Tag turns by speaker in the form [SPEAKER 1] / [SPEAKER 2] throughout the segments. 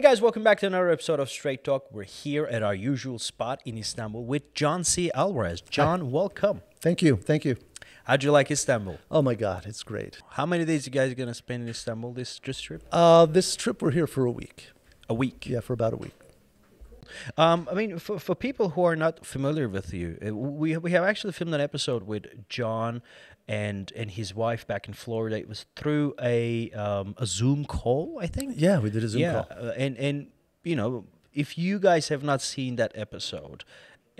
[SPEAKER 1] Hey guys, welcome back to another episode of Straight Talk. We're here at our usual spot in Istanbul with John C. Alvarez. John, welcome.
[SPEAKER 2] Thank you. Thank you.
[SPEAKER 1] How'd you like Istanbul?
[SPEAKER 2] Oh my God, it's great.
[SPEAKER 1] How many days you guys gonna spend in Istanbul this this trip?
[SPEAKER 2] Uh, this trip, we're here for a week.
[SPEAKER 1] A week.
[SPEAKER 2] Yeah, for about a week.
[SPEAKER 1] Um, I mean, for, for people who are not familiar with you, uh, we we have actually filmed an episode with John and and his wife back in Florida. It was through a um, a Zoom call, I think.
[SPEAKER 2] Yeah, we did a Zoom
[SPEAKER 1] yeah,
[SPEAKER 2] call.
[SPEAKER 1] uh, and and you know, if you guys have not seen that episode,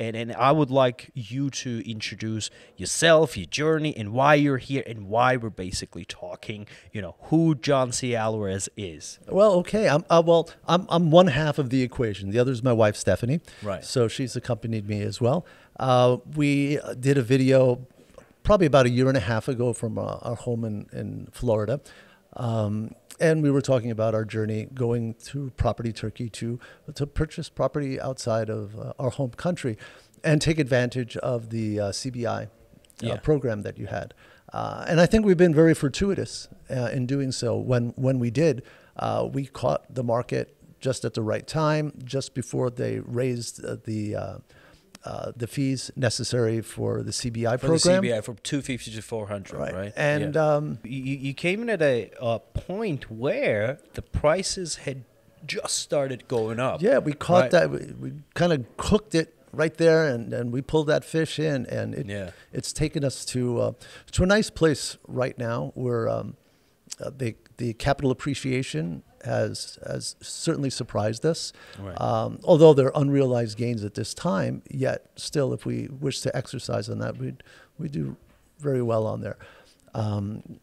[SPEAKER 1] and and I would like you to introduce yourself, your journey, and why you're here, and why we're basically talking. You know, who John C. Alvarez is.
[SPEAKER 2] Well, okay. I'm uh, well. I'm I'm one half of the equation. The other is my wife Stephanie.
[SPEAKER 1] Right.
[SPEAKER 2] So she's accompanied me as well. Uh, we did a video probably about a year and a half ago from uh, our home in in Florida. Um, and we were talking about our journey going to property Turkey to to purchase property outside of uh, our home country, and take advantage of the uh, CBI
[SPEAKER 1] Yeah.
[SPEAKER 2] uh, program that you had. Uh, and I think we've been very fortuitous uh, in doing so. When when we did, uh, we caught the market just at the right time, just before they raised uh, the uh, the fees necessary for the CBI
[SPEAKER 1] For
[SPEAKER 2] program.
[SPEAKER 1] the CBI from 250 to 400, right?
[SPEAKER 2] Right. And,
[SPEAKER 1] Yeah.
[SPEAKER 2] um,
[SPEAKER 1] you, you came in at a, a point where the prices had just started going up.
[SPEAKER 2] Yeah, we caught
[SPEAKER 1] right?
[SPEAKER 2] that. We, we kind of cooked it right there, and, and we pulled that fish in, and it,
[SPEAKER 1] Yeah.
[SPEAKER 2] it's taken us to uh, to a nice place right now where um, uh, the the capital appreciation has has certainly surprised us.
[SPEAKER 1] Right.
[SPEAKER 2] Um, although they're unrealized gains at this time, yet still, if we wish to exercise on that, we we do very well on there. Um,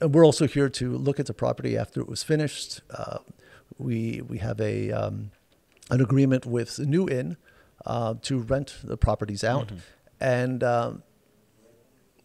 [SPEAKER 2] and we're also here to look at the property after it was finished. Uh, we we have a um, an agreement with the New Inn uh, to rent the properties out,
[SPEAKER 1] Mm-hmm.
[SPEAKER 2] and um,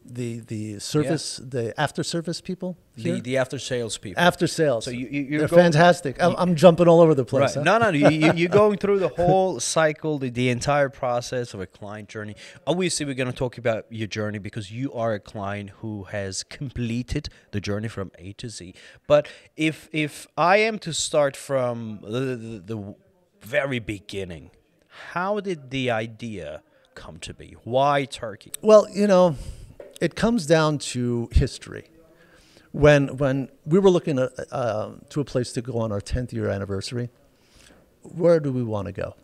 [SPEAKER 2] the the service the after service people
[SPEAKER 1] The,
[SPEAKER 2] here?
[SPEAKER 1] the after sales people.
[SPEAKER 2] after sales.
[SPEAKER 1] So you- you- going-
[SPEAKER 2] fantastic. I'm, I'm jumping all over the place.
[SPEAKER 1] Right.
[SPEAKER 2] huh?
[SPEAKER 1] No, no, you, you, you're going through the whole cycle, the, the entire process of a client journey. Obviously, we're going to talk about your journey because you are a client who has completed the journey from A to Z. But if if I am to start from the, the, the very beginning, how did the idea come to be? Why Turkey?
[SPEAKER 2] Well, you know, it comes down to history. When when we were looking at, uh, to a place to go on our 10th year anniversary, where do we want to go?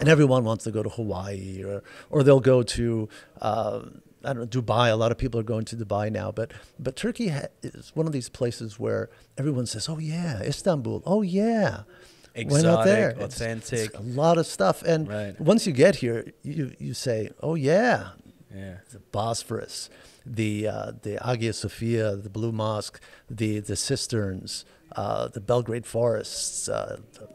[SPEAKER 2] And everyone wants to go to Hawaii, or or they'll go to uh, I don't know Dubai. A lot of people are going to Dubai now, but but Turkey ha- is one of these places where everyone says, "Oh yeah, Istanbul. Oh yeah." Why not there?
[SPEAKER 1] Exotic,
[SPEAKER 2] It's-
[SPEAKER 1] authentic.
[SPEAKER 2] it's a lot of stuff, and
[SPEAKER 1] Right.
[SPEAKER 2] once you get here, you you say, "Oh yeah,
[SPEAKER 1] Yeah.
[SPEAKER 2] the Bosphorus, the uh, the Hagia Sophia, the Blue Mosque, the the cisterns, uh, the Belgrade forests, uh, the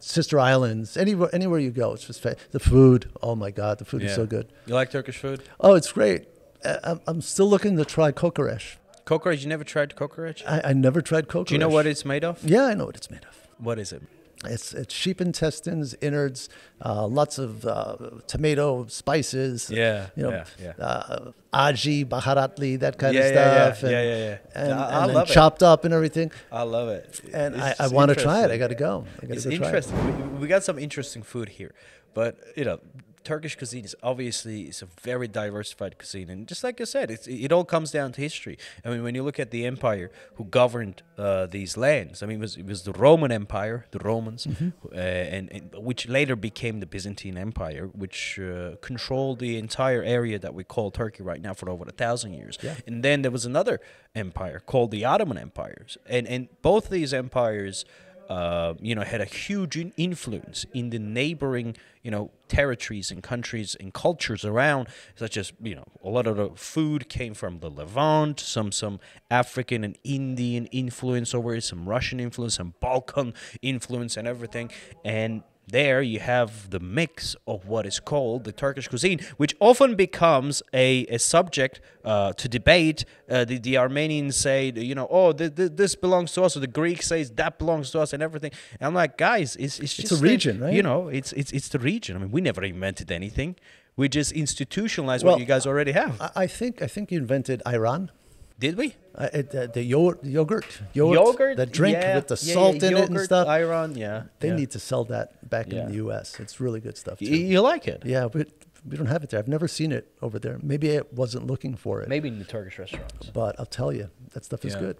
[SPEAKER 2] Sister Islands, anywhere anywhere you go, it's just fa- the food. Oh my God, the food is so good.
[SPEAKER 1] You like Turkish food?
[SPEAKER 2] Oh, it's great. Uh, I'm, I'm still looking to try kokoreç.
[SPEAKER 1] Cockroach? You never tried cockroach?
[SPEAKER 2] I, I never tried kokoreç.
[SPEAKER 1] Do you know what it's made of?
[SPEAKER 2] Yeah, I know what it's made of.
[SPEAKER 1] What is it?
[SPEAKER 2] It's it's sheep intestines, innards, uh, lots of uh, tomato spices.
[SPEAKER 1] Yeah,
[SPEAKER 2] you know,
[SPEAKER 1] yeah, yeah.
[SPEAKER 2] Uh, aji, baharatli, that kind
[SPEAKER 1] Yeah,
[SPEAKER 2] of
[SPEAKER 1] yeah, yeah,
[SPEAKER 2] stuff.
[SPEAKER 1] yeah,
[SPEAKER 2] and,
[SPEAKER 1] yeah, yeah.
[SPEAKER 2] And,
[SPEAKER 1] I-
[SPEAKER 2] and
[SPEAKER 1] I it.
[SPEAKER 2] chopped up and everything.
[SPEAKER 1] I love it.
[SPEAKER 2] And
[SPEAKER 1] It's
[SPEAKER 2] I, I want to try it. I got to go. I got
[SPEAKER 1] It's
[SPEAKER 2] go try it.
[SPEAKER 1] interesting. We, we got some interesting food here, but you know, Turkish cuisine is obviously is a very diversified cuisine, and just like I said, it's, it all comes down to history. I mean, when you look at the empire who governed uh, these lands, I mean, it was it was the Roman Empire, the Romans,
[SPEAKER 2] Mm-hmm.
[SPEAKER 1] uh, and, and which later became the Byzantine Empire, which uh, controlled the entire area that we call Turkey right now for over a thousand years.
[SPEAKER 2] Yeah.
[SPEAKER 1] And then there was another empire called the Ottoman empires, and and both these empires, uh, you know, had a huge in- influence in the neighboring, you know, territories and countries and cultures around, such as you know, a lot of the food came from the Levant, some some African and Indian influence over it, some Russian influence, some Balkan influence, and everything, and there you have the mix of what is called the Turkish cuisine, which often becomes a, a subject uh, to debate. Uh, the, the Armenians say, you know, oh, th- th- this belongs to us, or the Greek says that belongs to us, and everything. And I'm like, guys, it's it's
[SPEAKER 2] It's
[SPEAKER 1] just
[SPEAKER 2] a region, right?
[SPEAKER 1] You know, it's it's it's the region. I mean, we never invented anything. We just institutionalized
[SPEAKER 2] Well,
[SPEAKER 1] what you guys already have.
[SPEAKER 2] I think I think you invented ayran.
[SPEAKER 1] Did we?
[SPEAKER 2] Uh, it, uh, the yogurt, yogurt, yogurt, the drink
[SPEAKER 1] yeah,
[SPEAKER 2] with the
[SPEAKER 1] yeah,
[SPEAKER 2] salt
[SPEAKER 1] yeah,
[SPEAKER 2] in it and stuff.
[SPEAKER 1] Ayran, yeah.
[SPEAKER 2] they need to sell that back in the U.S. It's really good stuff too.
[SPEAKER 1] Y- You like it?
[SPEAKER 2] yeah, but we don't have it there. I've never seen it over there. Maybe I wasn't looking for it.
[SPEAKER 1] Maybe in the Turkish restaurants.
[SPEAKER 2] But I'll tell you, that stuff is good.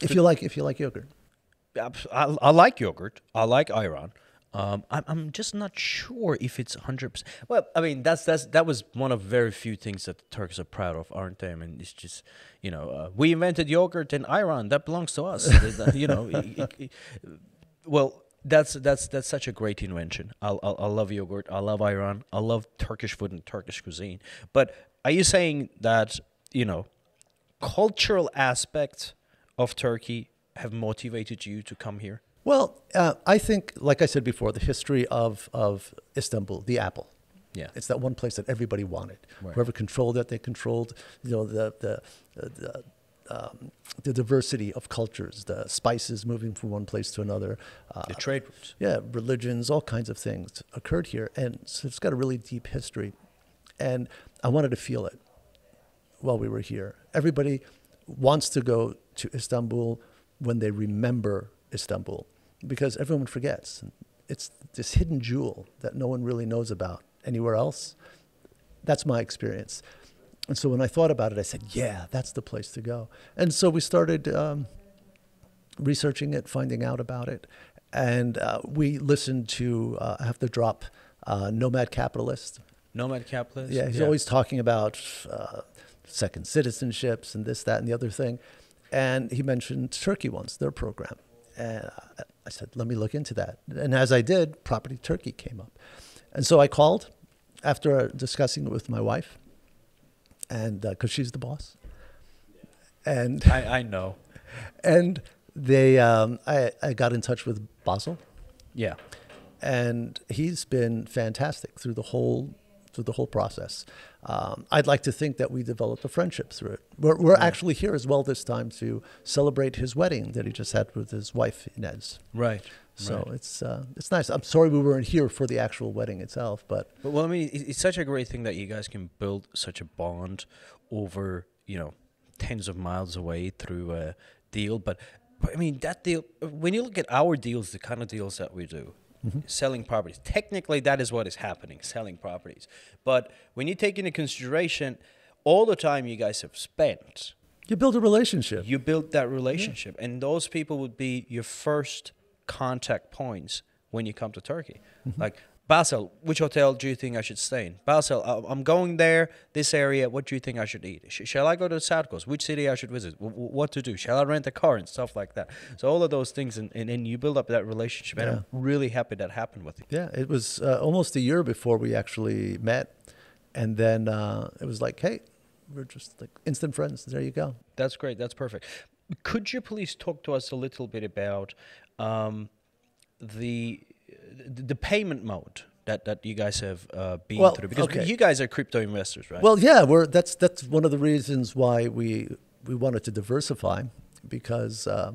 [SPEAKER 2] If you like, if you like yogurt,
[SPEAKER 1] I, I like yogurt. I like ayran. Um, I'm, I'm just not sure if it's 100%. Well, I mean, that's that's that was one of very few things that the Turks are proud of, aren't they? I mean, it's just, you know, uh, we invented yogurt in ayran. That belongs to us. you know, it- it- it- well, that's that's that's such a great invention. I, I, I love yogurt. I love ayran. I love Turkish food and Turkish cuisine. But are you saying that, you know, cultural aspects of Turkey have motivated you to come here?
[SPEAKER 2] Well, uh, I think, like I said before, the history of of Istanbul, the apple.
[SPEAKER 1] Yeah.
[SPEAKER 2] It's that one place that everybody wanted.
[SPEAKER 1] Right.
[SPEAKER 2] Whoever controlled it, they controlled. You know the the the, um, the diversity of cultures, the spices moving from one place to another. Uh,
[SPEAKER 1] The trade routes.
[SPEAKER 2] yeah, religions, all kinds of things occurred here, and so it's got a really deep history. And I wanted to feel it while we were here. Everybody wants to go to Istanbul when they remember Istanbul, because everyone forgets. It's this hidden jewel that no one really knows about anywhere else. That's my experience. And so when I thought about it, I said, "Yeah, that's the place to go." And so we started. Um, researching it, finding out about it, and uh, we listened to uh, I have to drop uh, Nomad Capitalist.
[SPEAKER 1] Nomad capitalist.
[SPEAKER 2] Yeah, he's always talking about uh, second citizenships and this, that, and the other thing. And he mentioned Turkey once, their program. And I- I said, let me look into that. And as I did, Property Turkey came up. And so I called after discussing it with my wife, and because she's the boss. And
[SPEAKER 1] I, I know.
[SPEAKER 2] and they um, I, I got in touch with Basel
[SPEAKER 1] Yeah.
[SPEAKER 2] and he's been fantastic through the whole through the whole process. Um, I'd like to think that we developed a friendship through it. We're, we're actually here as well this time to celebrate his wedding that he just had with his wife Inez.
[SPEAKER 1] Right.
[SPEAKER 2] So
[SPEAKER 1] right.
[SPEAKER 2] it's uh, it's nice. I'm sorry we weren't here for the actual wedding itself, but
[SPEAKER 1] But, well, I mean, it- it's such a great thing that you guys can build such a bond over, you know, tens of miles away through a deal. But, but I mean, that deal, when you look at our deals, the kind of deals that we do, Mm-hmm. selling properties, technically that is what is happening, selling properties. But when you take into consideration all the time you guys have spent,
[SPEAKER 2] you build a relationship.
[SPEAKER 1] you build that relationship. And those people would be your first contact points when you come to turkey. Mm-hmm. Like Basel, which hotel do you think I should stay in? Basel, I- I'm going there, this area. What do you think I should eat? Shall I go to the South Coast? Which city I should visit? What to do? Shall I rent a car and stuff like that? So all of those things, and, and, and you build up that relationship. And I'm really happy that happened with you.
[SPEAKER 2] Yeah, it was uh, almost a year before we actually met, and then uh, it was like, hey, we're just like instant friends. There you go.
[SPEAKER 1] That's great. That's perfect. Could you please talk to us a little bit about um, the the payment mode that, that you guys have uh, been
[SPEAKER 2] Well,
[SPEAKER 1] through? Because
[SPEAKER 2] okay.
[SPEAKER 1] you guys are crypto investors, right?
[SPEAKER 2] Well, yeah, we're that's that's one of the reasons why we we wanted to diversify because uh,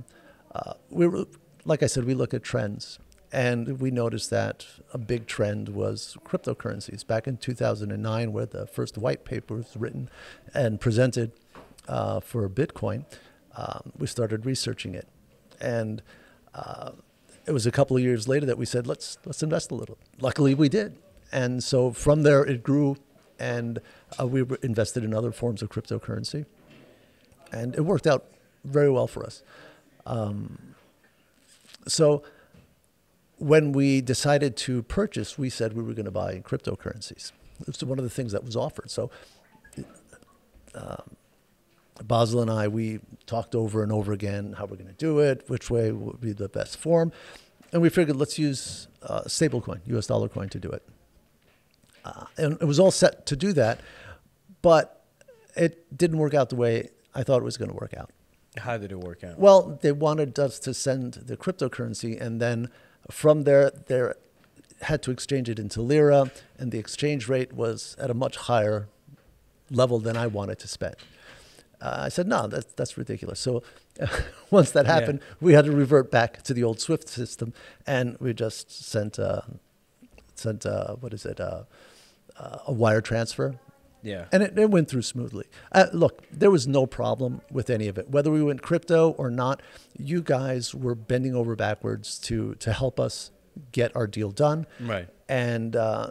[SPEAKER 2] uh, we were like I said, we look at trends, and we noticed that a big trend was cryptocurrencies back in 2009, where the first white paper was written and presented uh, for Bitcoin. Um, we started researching it, and uh, it was a couple of years later that we said let's let's invest a little. Luckily, we did, and so from there it grew, and uh, we invested in other forms of cryptocurrency, and it worked out very well for us. Um, so when we decided to purchase, we said we were going to buy in cryptocurrencies. It's one of the things that was offered. So um, Basel and I, we talked over and over again how we're going to do it, which way would be the best form. And we figured let's use uh, stablecoin, US dollar coin, to do it. Uh, and it was all set to do that, but it didn't work out the way I thought it was going to work out.
[SPEAKER 1] How did it work out?
[SPEAKER 2] Well, they wanted us to send the cryptocurrency, and then from there, they had to exchange it into lira, and the exchange rate was at a much higher level than I wanted to spend. Uh, I said, no, that's, that's ridiculous. So once that
[SPEAKER 1] Yeah.
[SPEAKER 2] happened, we had to revert back to the old SWIFT system, and we just sent, uh, sent uh, what is it, uh, uh, a wire transfer
[SPEAKER 1] Yeah.
[SPEAKER 2] And it, it went through smoothly. Uh, look, there was no problem with any of it. Whether we went crypto or not, you guys were bending over backwards to, to help us get our deal done.
[SPEAKER 1] Right.
[SPEAKER 2] And uh,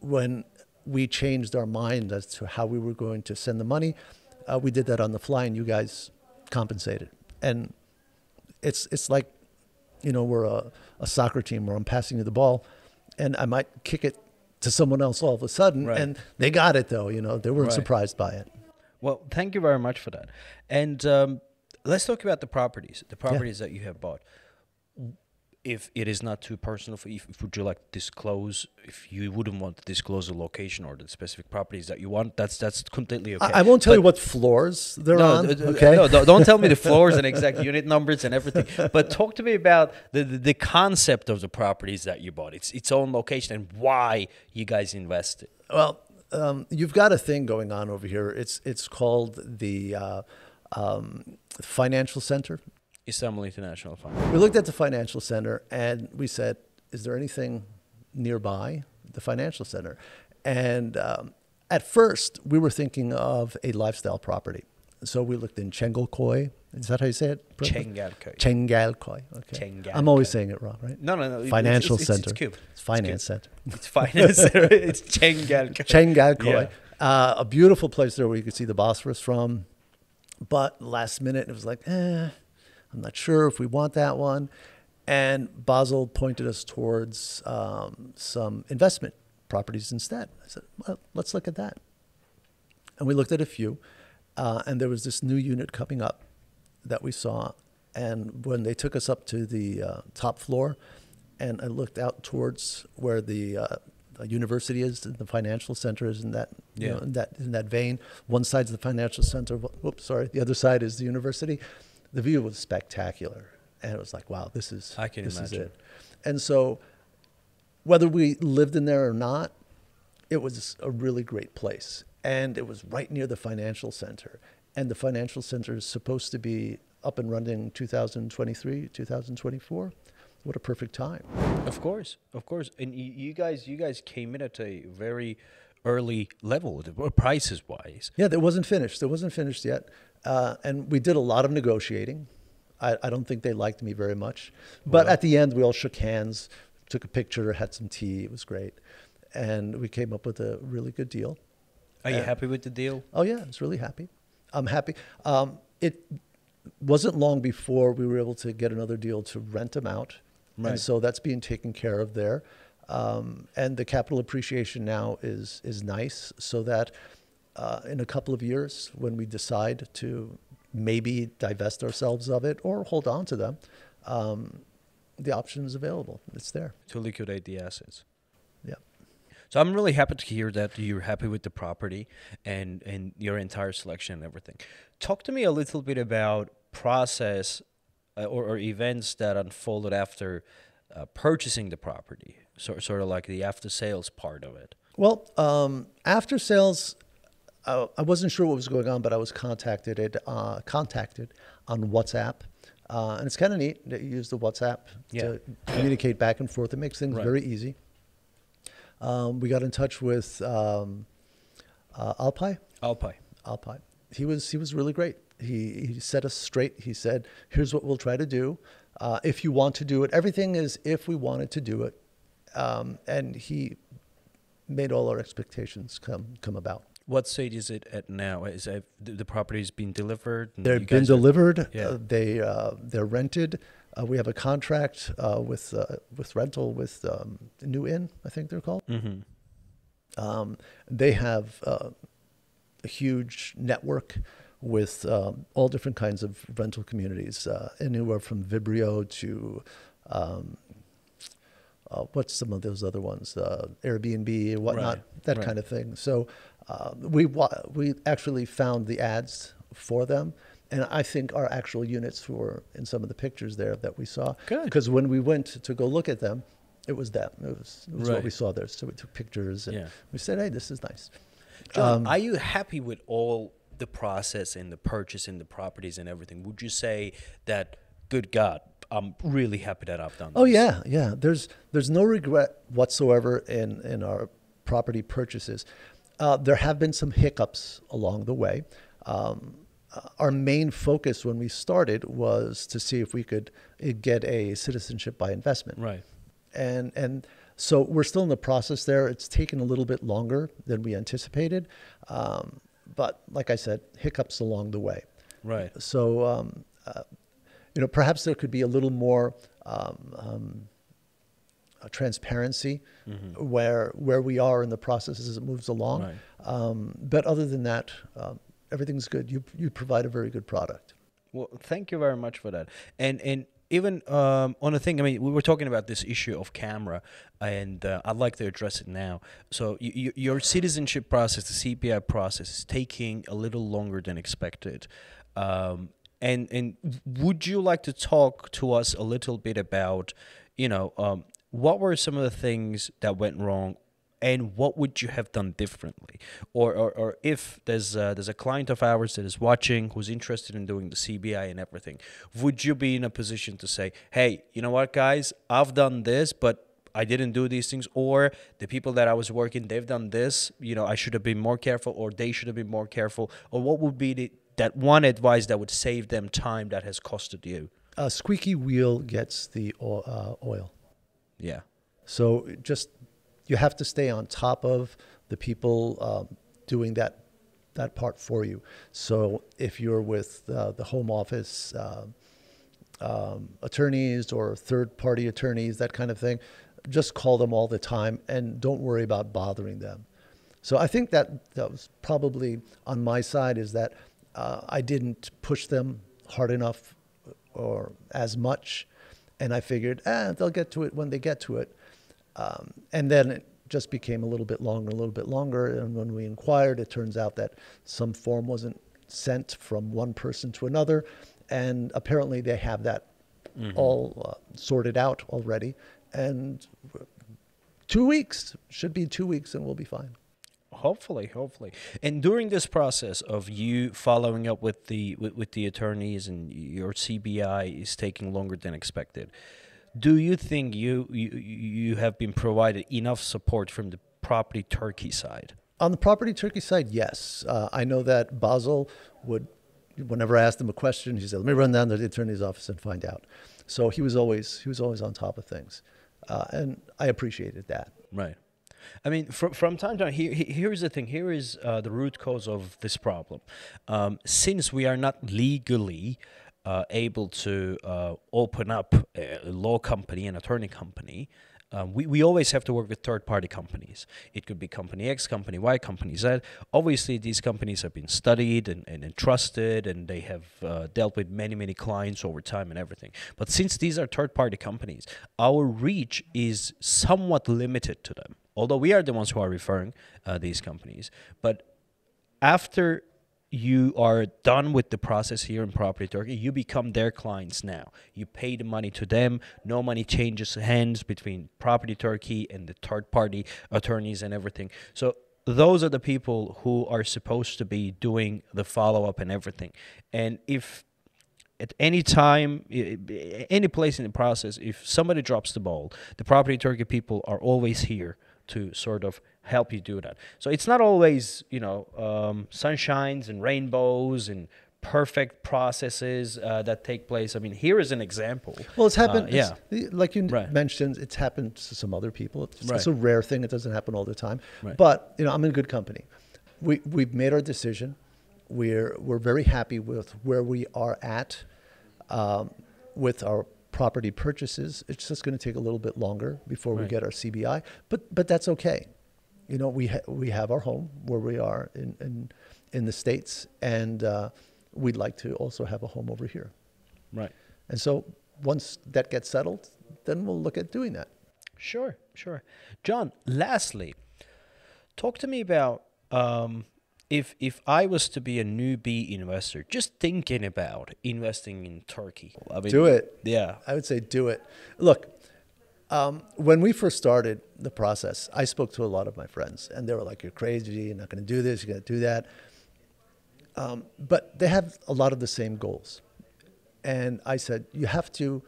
[SPEAKER 2] when we changed our mind as to how we were going to send the money, uh, we did that on the fly, and you guys compensated. And it's it's like, you know, we're a, a soccer team where I'm passing you the ball, and I might kick it to someone else all of a sudden,
[SPEAKER 1] Right.
[SPEAKER 2] and they got it though. You know, they weren't
[SPEAKER 1] Right.
[SPEAKER 2] surprised by it.
[SPEAKER 1] Well, thank you very much for that. And um, let's talk about the properties, the properties that you have bought. If it is not too personal for you, if, would you like to disclose? If you wouldn't want to disclose the location or the specific properties that you want, that's that's completely okay.
[SPEAKER 2] I, I won't tell you what floors they're
[SPEAKER 1] no,
[SPEAKER 2] on. okay.
[SPEAKER 1] no, don't, don't tell me the floors and exact unit numbers and everything. But talk to me about the, the the concept of the properties that you bought. Its its own location and why you guys invested.
[SPEAKER 2] Well, um, you've got a thing going on over here. It's it's called the uh, um, financial center.
[SPEAKER 1] Istanbul International Fund.
[SPEAKER 2] We looked at the financial center and we said, "Is there anything nearby the financial center?" And um, at first, we were thinking of a lifestyle property. So we looked in Chengalkoy. Is that how you say it?
[SPEAKER 1] Chengalköy.
[SPEAKER 2] Chengalkoy. Okay.
[SPEAKER 1] Chengalköy.
[SPEAKER 2] I'm always saying it wrong, right?
[SPEAKER 1] No, no, no.
[SPEAKER 2] Financial
[SPEAKER 1] it's, it's,
[SPEAKER 2] center.
[SPEAKER 1] It's, cute.
[SPEAKER 2] It's finance center.
[SPEAKER 1] It's finance. it's Chengalköy.
[SPEAKER 2] Chengalkoy.
[SPEAKER 1] Yeah.
[SPEAKER 2] Uh, a beautiful place there where you could see the Bosphorus from. But last minute, it was like, eh, I'm not sure if we want that one. And Basel pointed us towards um, some investment properties instead. I said, well, let's look at that. And we looked at a few, uh, and there was this new unit coming up that we saw. And when they took us up to the uh, top floor, and I looked out towards where the, uh, the university is, and the financial center is in that, you know, in that in that vein. One side's the financial center. wh- Whoops, sorry. The other side is the university. The view was spectacular, and it was like, wow, this is
[SPEAKER 1] I can
[SPEAKER 2] this
[SPEAKER 1] imagine.
[SPEAKER 2] is it. And so, whether we lived in there or not, it was a really great place. And it was right near the financial center. And the financial center is supposed to be up and running 2023, 2024. What a perfect time.
[SPEAKER 1] Of course, of course. And you, you guys, you guys came in at a very early level, the- prices wise.
[SPEAKER 2] Yeah, that wasn't finished. It wasn't finished yet. Uh, and we did a lot of negotiating. I, I don't think they liked me very much. But
[SPEAKER 1] Well.
[SPEAKER 2] at the end, we all shook hands, took a picture, had some tea. It was great. And we came up with a really good deal.
[SPEAKER 1] Are you
[SPEAKER 2] Yeah.
[SPEAKER 1] happy with the deal?
[SPEAKER 2] Oh yeah, I was really happy. I'm happy. Um, it wasn't long before we were able to get another deal to rent them out,
[SPEAKER 1] Right.
[SPEAKER 2] and so that's being taken care of there. Um, and the capital appreciation now is is nice, so that uh, in a couple of years, when we decide to maybe divest ourselves of it or hold on to them, um, the option is available. It's there.
[SPEAKER 1] To liquidate the assets.
[SPEAKER 2] Yeah.
[SPEAKER 1] So I'm really happy to hear that you're happy with the property and and your entire selection and everything. Talk to me a little bit about process uh, or, or events that unfolded after uh, purchasing the property. So, sort of like the after sales part of it.
[SPEAKER 2] Well, um, after sales, uh, I wasn't sure what was going on, but I was contacted it, uh, contacted on WhatsApp, uh, and it's kind of neat that you use the WhatsApp
[SPEAKER 1] Yeah.
[SPEAKER 2] to communicate back and forth. It makes things
[SPEAKER 1] Right.
[SPEAKER 2] very easy. Um, we got in touch with um, uh, Alpi.
[SPEAKER 1] Alpi.
[SPEAKER 2] Alpi. He was he was really great. He he set us straight. He said, "Here's what we'll try to do. Uh, if you want to do it, everything is if we wanted to do it." Um, and he made all our expectations come come about.
[SPEAKER 1] What stage is it at now? Is the, property's been delivered?
[SPEAKER 2] They've been
[SPEAKER 1] guys are-
[SPEAKER 2] delivered.
[SPEAKER 1] Yeah.
[SPEAKER 2] Uh, they uh, they're rented. Uh, we have a contract uh, with uh, with rental with um, New Inn, I think they're called.
[SPEAKER 1] Mhm.
[SPEAKER 2] Um, they have uh, a huge network with um, all different kinds of rental communities, uh, anywhere from Vrbo to um, uh, what's some of those other ones, uh, Airbnb and whatnot,
[SPEAKER 1] Right,
[SPEAKER 2] that
[SPEAKER 1] right.
[SPEAKER 2] kind of thing. So uh, we wa- we actually found the ads for them. And I think our actual units were in some of the pictures there that we saw.
[SPEAKER 1] Good.
[SPEAKER 2] Because when we went to go look at them, it was them. It was, it was what we saw there. So we took pictures and
[SPEAKER 1] Yeah.
[SPEAKER 2] we said, hey, this is nice.
[SPEAKER 1] John,
[SPEAKER 2] Um,
[SPEAKER 1] are you happy with all the process and the purchase and the properties and everything? Would you say that, good God, I'm really happy that I've done this?
[SPEAKER 2] Oh yeah, yeah. There's there's no regret whatsoever in in our property purchases. Uh, there have been some hiccups along the way. Um, uh, our main focus when we started was to see if we could uh, get a citizenship by investment.
[SPEAKER 1] Right.
[SPEAKER 2] And and so we're still in the process there. It's taken a little bit longer than we anticipated, um, but like I said, hiccups along the way.
[SPEAKER 1] Right.
[SPEAKER 2] So um, uh, you know, perhaps there could be a little more um, um, uh, transparency
[SPEAKER 1] Mm-hmm.
[SPEAKER 2] where where we are in the process as it moves along.
[SPEAKER 1] Right.
[SPEAKER 2] Um, but other than that, um, everything's good. You you provide a very good product.
[SPEAKER 1] Well, thank you very much for that. And and even um, on a thing, I mean, we were talking about this issue of camera, and uh, I'd like to address it now. So, your citizenship process, the CBI process, is taking a little longer than expected. Um, and and would you like to talk to us a little bit about, you know, um, what were some of the things that went wrong and what would you have done differently? Or, or, or if there's a, there's a client of ours that is watching who's interested in doing the cbi and everything would you be in a position to say hey you know what guys? I've done this but i didn't do these things or the people that i was working they've done this you know i should have been more careful or they should have been more careful or what would be the, that one advice that would save them time that has costed you?
[SPEAKER 2] A squeaky wheel gets the uh, oil.
[SPEAKER 1] Yeah
[SPEAKER 2] So just you have to stay on top of the people um, doing that that part for you. So if you're with uh, the home office uh, um, attorneys or third party attorneys, that kind of thing, just call them all the time and don't worry about bothering them. So I think that that was probably on my side is that uh, I didn't push them hard enough or as much, and I figured, eh, they'll get to it when they get to it. Um, and then it just became a little bit longer, a little bit longer. And when we inquired, it turns out that some form wasn't sent from one person to another, and apparently they have that all uh, sorted out already. And two weeks should be two weeks, and we'll be fine.
[SPEAKER 1] Hopefully hopefully and during this process of you following up with the with, with the attorneys and your cbi is taking longer than expected do you think you you you have been provided enough support from the property turkey side
[SPEAKER 2] On the property turkey side, yes. Uh, I know that Basel would, whenever I asked him a question, he said, "Let me run down to the attorney's office and find out." So he was always he was always on top of things, uh, and I appreciated that.
[SPEAKER 1] Right. I mean, from from time to time, here, here- here's the thing. Here is uh, the root cause of this problem. Um, since we are not legally uh, able to uh, open up a law company, an attorney company, um, we, we always have to work with third party companies. It could be company X, company Y, company Z. Obviously, these companies have been studied and, and, trusted, and they have uh, dealt with many, many clients over time and everything. But since these are third party companies, our reach is somewhat limited to them. Although we are the ones who are referring uh, these companies. But after you are done with the process here in property turkey you become their clients now. You pay the money to them. No money changes hands between property turkey and the third party attorneys and everything. So those are the people who are supposed to be doing the follow up and everything. And if at any time, any place in the process, if somebody drops the ball, the property turkey people are always here to sort of help you do that. So it's not always, you know, um, sunshines and rainbows and perfect processes uh, that take place. I mean, here is an example.
[SPEAKER 2] Well, it's happened.
[SPEAKER 1] Uh, yeah.
[SPEAKER 2] it's- like you
[SPEAKER 1] Right.
[SPEAKER 2] mentioned, it's happened to some other people. It's, it's a rare thing. It doesn't happen all the time.
[SPEAKER 1] Right.
[SPEAKER 2] But you know, I'm in good company. We we've made our decision. We're we're very happy with where we are at um, with our property purchases. It's just going to take a little bit longer before we get our CBI, but but that's okay. You know, we ha- we have our home where we are in in, in the states, and uh, we'd like to also have a home over here.
[SPEAKER 1] Right.
[SPEAKER 2] And so once that gets settled, then we'll look at doing that.
[SPEAKER 1] Sure, sure. John, lastly, talk to me about um, if if I was to be a newbie investor, just thinking about investing in Turkey. I mean,
[SPEAKER 2] Do it.
[SPEAKER 1] Yeah.
[SPEAKER 2] I would say do it. Look, um, when we first started the process, I spoke to a lot of my friends, and they were like, "You're crazy. You're not going to do this. You're going to do that." Um, but they have a lot of the same goals, and I said, "You have to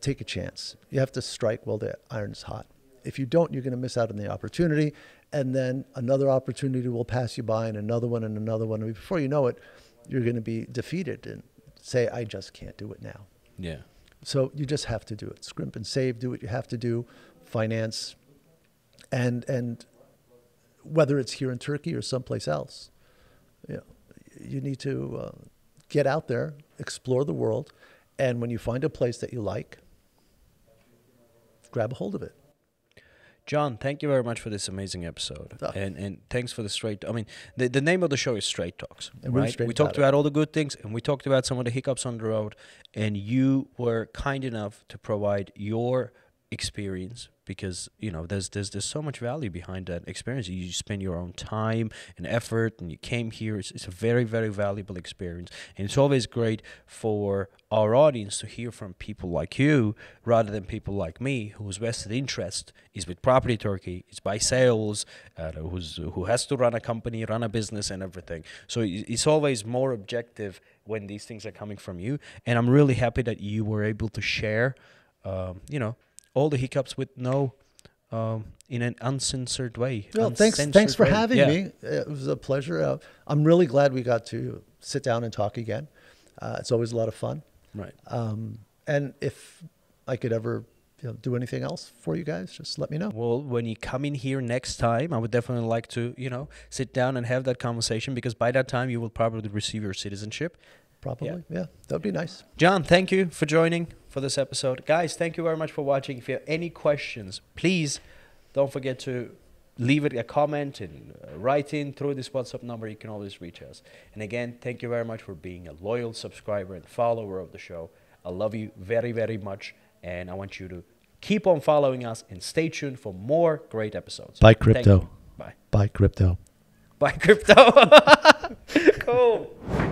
[SPEAKER 2] take a chance. You have to strike while the iron's hot. If you don't, you're going to miss out on the opportunity, and then another opportunity will pass you by, and another one, and another one, and before you know it, you're going to be defeated and say, "I just can't do it now."
[SPEAKER 1] Yeah.
[SPEAKER 2] So you just have to do it. Scrimp and save. Do what you have to do. Finance, and and whether it's here in Turkey or someplace else, you know, you need to uh, get out there, explore the world, and when you find a place that you like, grab a hold of it.
[SPEAKER 1] John, thank you very much for this amazing episode,
[SPEAKER 2] Oh.
[SPEAKER 1] and and thanks for the straight. I mean, the, the name of the show is Straight Talks, right?
[SPEAKER 2] straight
[SPEAKER 1] We talked
[SPEAKER 2] about it.
[SPEAKER 1] about all the good things, and we talked about some of the hiccups on the road, and you were kind enough to provide your experience because you know there's there's there's so much value behind that experience. You spend your own time and effort, and you came here. It's, it's a very very valuable experience, and it's always great for our audience to hear from people like you rather than people like me whose vested interest is with property Turkey, is by sales, uh, who's who has to run a company, run a business, and everything. So it's always more objective when these things are coming from you, and I'm really happy that you were able to share, um, you know, all the hiccups with no. Um, in an uncensored way.
[SPEAKER 2] Well, thanks,
[SPEAKER 1] uncensored
[SPEAKER 2] thanks for
[SPEAKER 1] way.
[SPEAKER 2] having
[SPEAKER 1] Yeah.
[SPEAKER 2] me. It was a pleasure. Uh, I'm really glad we got to sit down and talk again. Uh, it's always a lot of fun.
[SPEAKER 1] Right.
[SPEAKER 2] Um, and if I could ever you know, do anything else for you guys, just let me know.
[SPEAKER 1] Well, when you come in here next time, I would definitely like to, you know, sit down and have that conversation because by that time you will probably receive your citizenship.
[SPEAKER 2] Probably. Yeah, that'd be nice.
[SPEAKER 1] John, thank you for joining for this episode. Guys, thank you very much for watching. If you have any questions, please don't forget to leave it a comment and uh, write in through this WhatsApp number. You can always reach us. And again, thank you very much for being a loyal subscriber and follower of the show. I love you very, very much. And I want you to keep on following us and stay tuned for more great episodes. Bye,
[SPEAKER 2] crypto.
[SPEAKER 1] you. Bye.
[SPEAKER 2] Crypto.
[SPEAKER 1] Bye, crypto. cool.